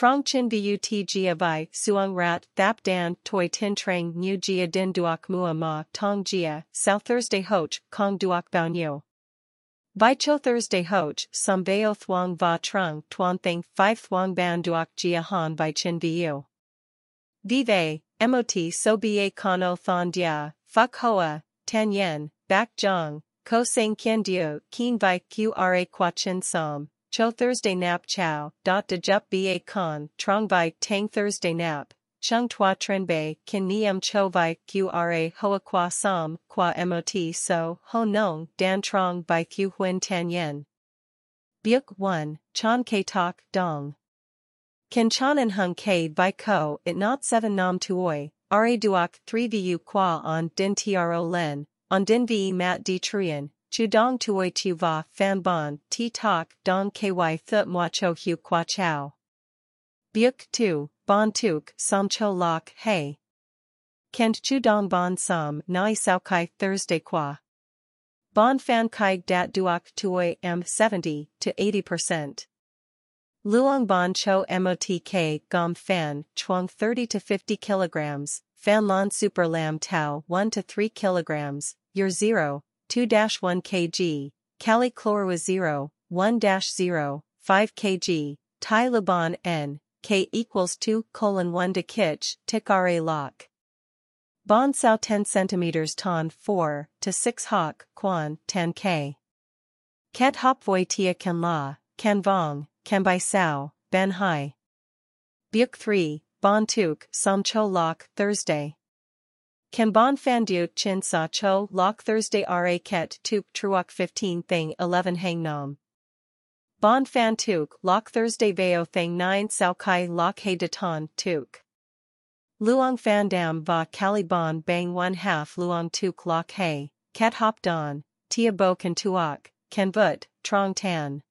Trong chin bu ti jia vai suang rat thap dan toi tin trang nu Gia din duak mua ma tong Gia south Thursday hoch kong duak bao nyo. Vai cho Thursday hoch some bao thuang va trung tuan thing five thuang ban duak Gia han vai chin bu. Vive, mot so ba kono thon dia, Phúc Hòa, Tân Yên, Bắc Giang, ko sang kien dio, keen vai qra qua chin som. Cho Thursday nap chow, dot de jup ba con, trong vi tang Thursday nap, chung tua bay kin niam cho vi qra hoa qua som, qua mot so, ho nong, dan trong vi q huin Tân Yên. Biuk 1, chan ke tak, dong. Kin chan en hung ke vi ko, it not 7 nam tuoi, ra duok 3 vu qua on din tro len, on din vi mat di trien, Chu dong tuoi tu va fan bon ti tak dong ky thut moi cho hu qua chow. Biuk tu, bon tuk som cho lok hey. Kent chu dong bon som nai sao kai Thursday qua. Bon fan kai dat duok tuoi m 70 to 80%. Luong bon cho motk gom fan chuang 30 to 50 kilograms, fan lon super Lâm Thao 1 to 3 kilograms, year 0, 2-1 kg, Cali chlor 0, 1-0, 5 kg, Tai Laban N, K equals 2 colon 1 to Kitch, Tikare lock. Bon Sao 10 cm ton 4 to 6 Hawk, Quan, 10 K. Ket Hop Voi Tia Kan La, Kan Vong, Kan Bai Sao, Ben Hai. Buk 3, Bon Tuk, Som Cho Lock, Thursday. Kanban Fandu Chin Sa Cho Lok Thursday Ra Ket Tuk Truok 15 Thing 11 Hang Nam. Bon Fan Tuk Lok Thursday Veo Thing 9 Sao Kai Lok He Datan Tuk. Luong Fan Dam Va Kali Bon Bang 1 half Luong Tuk Lok He, Ket Hop Don, Tia Bo Kan Tuok, Kan But, Trong Tan.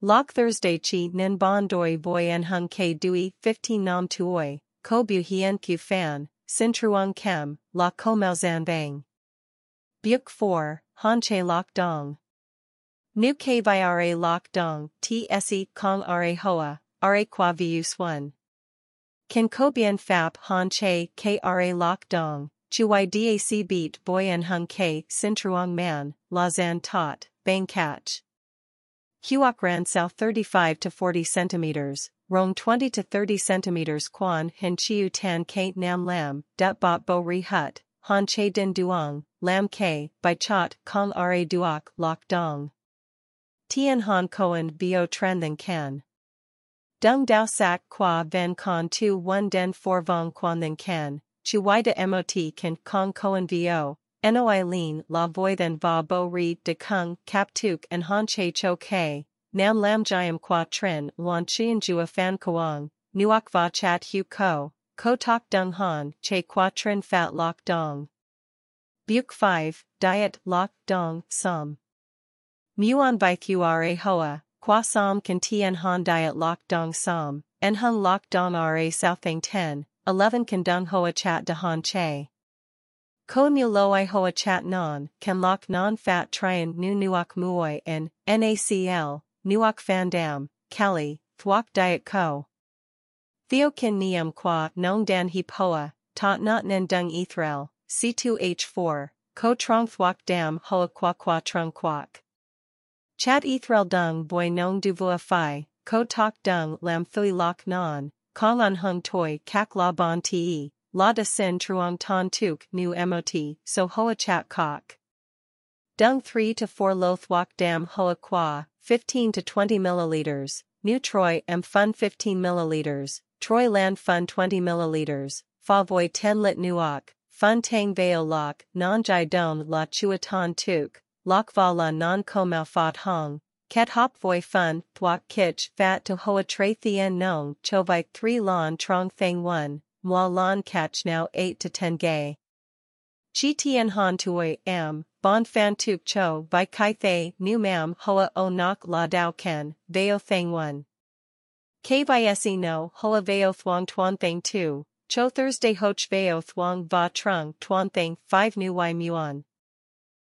Lok Thursday Chi Nin Bon Doi Boy En Hung K Dui 15 Nam Tuoi, Ko Bu Hien Q Fan, Sin Truong Kem, La Komao Zan Bang. Buk 4, Han Che Lok Dong. Nu K Ra Lok Dong, TSE Kong Ra Hoa, Ra Qua Vius 1. Kin Ko Bien Fap Han Che Ra Lok Dong, Chu Y DAC Beat Boy En Hung K Sin Truong Man, La Zan Tot, Bang Catch. Huok ran south 35 to 40 centimeters, Rong 20 to 30 centimeters Quan Hin Chiu Tan Kate Nam Lam, Dat Bot Bo Ri Hut, Han Che Din Duong, Lam K, Bai Chot Kong Ra Duok Lok Dong. Tien Han Koan Bo tran Can. Dung Dao Sak Qua Van Con Tu One Den four Vong Quan Than Can, Chu Wida Mot Can Kong Koan Vo, Noi Lean La Voi Than Va Bo Ri De Kung Kap Tuk and Han Che Cho K. Nam lam jiam qua trin luan chien jua fan koang, nuok va chat hu ko, ko tok dung han, che qua trin fat lok dong. Buk 5, diet lok dong, som. Muon by qra hoa, qua som kan tien han diet lok dong som, en hung lok dong ra southing 10, 11 kan dung hoa chat de han che. Ko mu loi hoa chat non, kan lok non fat trien nu nuok muoi en, NACL, Nuoc Van Dam, Cali, Thuoc Diet Co. Theo Kin Niam Qua Nong Dan Hi Poa, Ta Not Nen Dung Ethrel, C2H4, Ko Trong Thuoc Dam Hoa Qua Qua Trung Quoc. Chat Ethrel Dung Boy Nong Du Vua Phi, Ko Tok Dung Lam Thui Lok Non, Kong An Hung Toi Kak La Bon Te, La Da Sin Truong Ton Tuk Nu Mot, So Hoa Chat Kok. Dung 3 to 4 Lo Thuoc Dam Hoa Qua, 15 to 20 milliliters, New Troy M Fun 15 milliliters, Troy Land Fun 20 milliliters, Favoy 10 lit Nuok, Fun Tang Veo Lock, Non Jai Don La Chuatan Tuk, Lok Va La Non Komau Fat Hong, Ket Hop Voi Fun, Thuok Kitch Fat to Hoa Tre Thien Nong Chovike 3 Lon Trong Thang 1, Mua Lon Catch Now 8 to 10 Gay. Tien Han Tui Am, Bon fan tuk cho by kai thay nu mam hoa o nok la dao ken, veo thang one. K by se no hoa veo thuang tuan thang two, cho Thursday hoch veo thuang va trung tuan thang five nu y muon.